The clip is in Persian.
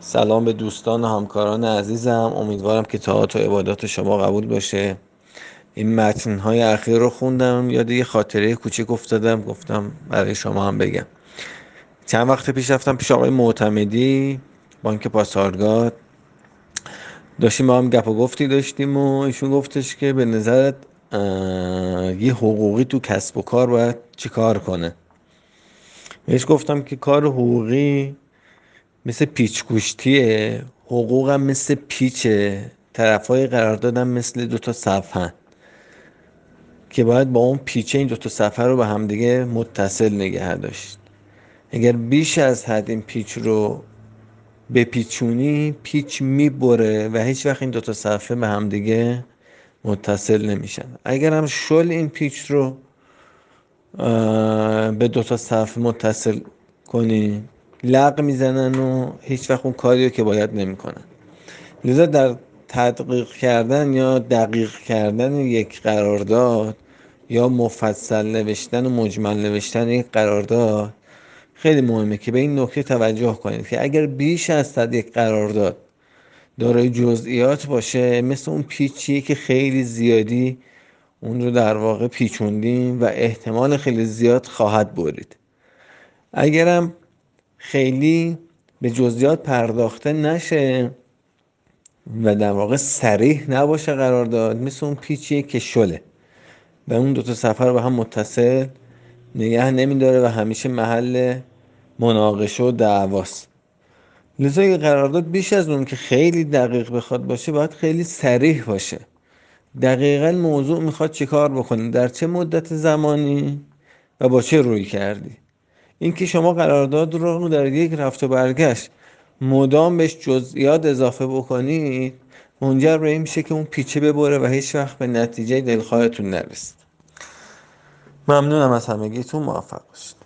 سلام به دوستان و همکاران عزیزم. امیدوارم که تاعت و عبادات شما قبول باشه. این متنهای اخیر رو خوندم. یاد یه خاطره کوچیک افتادم. گفتم برای شما هم بگم. چند وقت پیش رفتم پیش آقای معتمدی بانک پاسارگاد. داشتیم با هم گپ و گفتی داشتیم و ایشون گفتش که به نظرت یه حقوقی تو کسب و کار باید چی کار کنه؟ بهش گفتم که کار حقوقی مثل پیچ گوشتیه حقوقم مثل پیچه. طرفای قراردادم مثل دوتا صفحه. که باید با اون پیچه این دوتا صفحه رو به همدیگه متصل نگه داشت. اگر بیش از حد این پیچ رو به پیچونی پیچ می‌بره و هیچ وقت این دوتا صفحه به همدیگه متصل نمیشن. اگر هم شل این پیچ رو به دوتا صفحه متصل کنی لق می‌زنن و هیچ وقت اون کاری رو که باید نمی‌کنن. لذا در تدقیق کردن یا دقیق کردن یک قرارداد یا مفصل نوشتن و مجمل نوشتن یک قرارداد خیلی مهمه که به این نکته توجه کنید که اگر بیش از صد یک قرارداد دارای جزئیات باشه مثل اون پیچیه که خیلی زیادی اون رو در واقع پیچوندیم و احتمال خیلی زیاد خواهد برید. اگرم خیلی به جزئیات پرداخته نشه و در واقع سریح نباشه قرار داد مثل اون پیچیه که شله. و اون دوتا سفر با هم متصل نگه نمیداره و همیشه محل مناقشه و دعواست. لذا یه قرارداد بیش از اون که خیلی دقیق بخواد باشه باید خیلی سریح باشه. دقیقا موضوع می‌خواد چه کار بکنی در چه مدت زمانی و با چه روی کردی؟ اینکه شما قرارداد رو در یک رفت و برگشت مدام بهش جزئیات اضافه بکنید منجر به این میشه که اون پیچه ببره و هیچ وقت به نتیجه دلخواهتون نرسید. ممنونم از همگیتون موفق باشید.